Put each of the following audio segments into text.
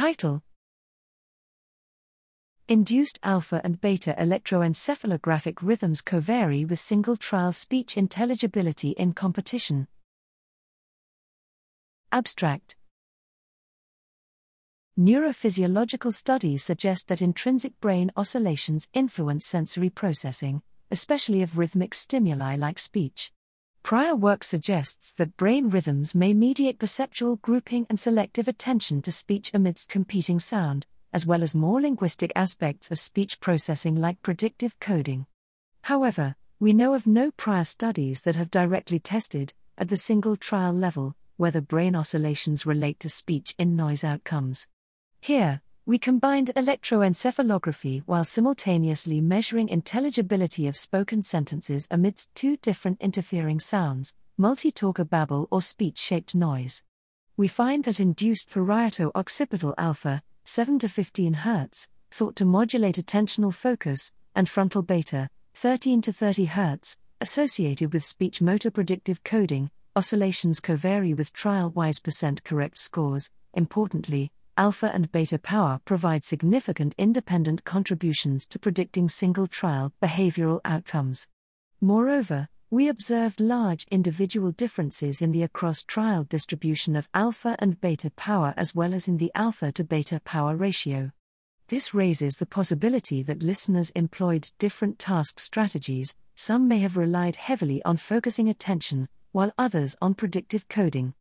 Title Induced alpha and beta electroencephalographic rhythms covary with single trial speech intelligibility in competition. Abstract Neurophysiological studies suggest that intrinsic brain oscillations influence sensory processing, especially of rhythmic stimuli like speech. Prior work suggests that brain rhythms may mediate perceptual grouping and selective attention to speech amidst competing sound, as well as more linguistic aspects of speech processing like predictive coding. However, we know of no prior studies that have directly tested, at the single trial level, whether brain oscillations relate to speech in noise outcomes. Here, we combined electroencephalography while simultaneously measuring intelligibility of spoken sentences amidst two different interfering sounds, multi talker babble or speech shaped noise. We find that induced parieto occipital alpha, 7 to 15 Hz, thought to modulate attentional focus, and frontal beta, 13 to 30 Hz, associated with speech motor predictive coding, oscillations covary with trial wise percent correct scores. Importantly, alpha and beta power provide significant independent contributions to predicting single trial behavioral outcomes. Moreover, we observed large individual differences in the across trial distribution of alpha and beta power as well as in the alpha to beta power ratio. This raises the possibility that listeners employed different task strategies, some may have relied heavily on focusing attention, while others on predictive coding.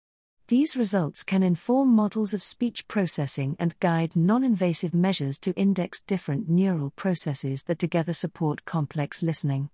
These results can inform models of speech processing and guide non invasive measures to index different neural processes that together support complex listening.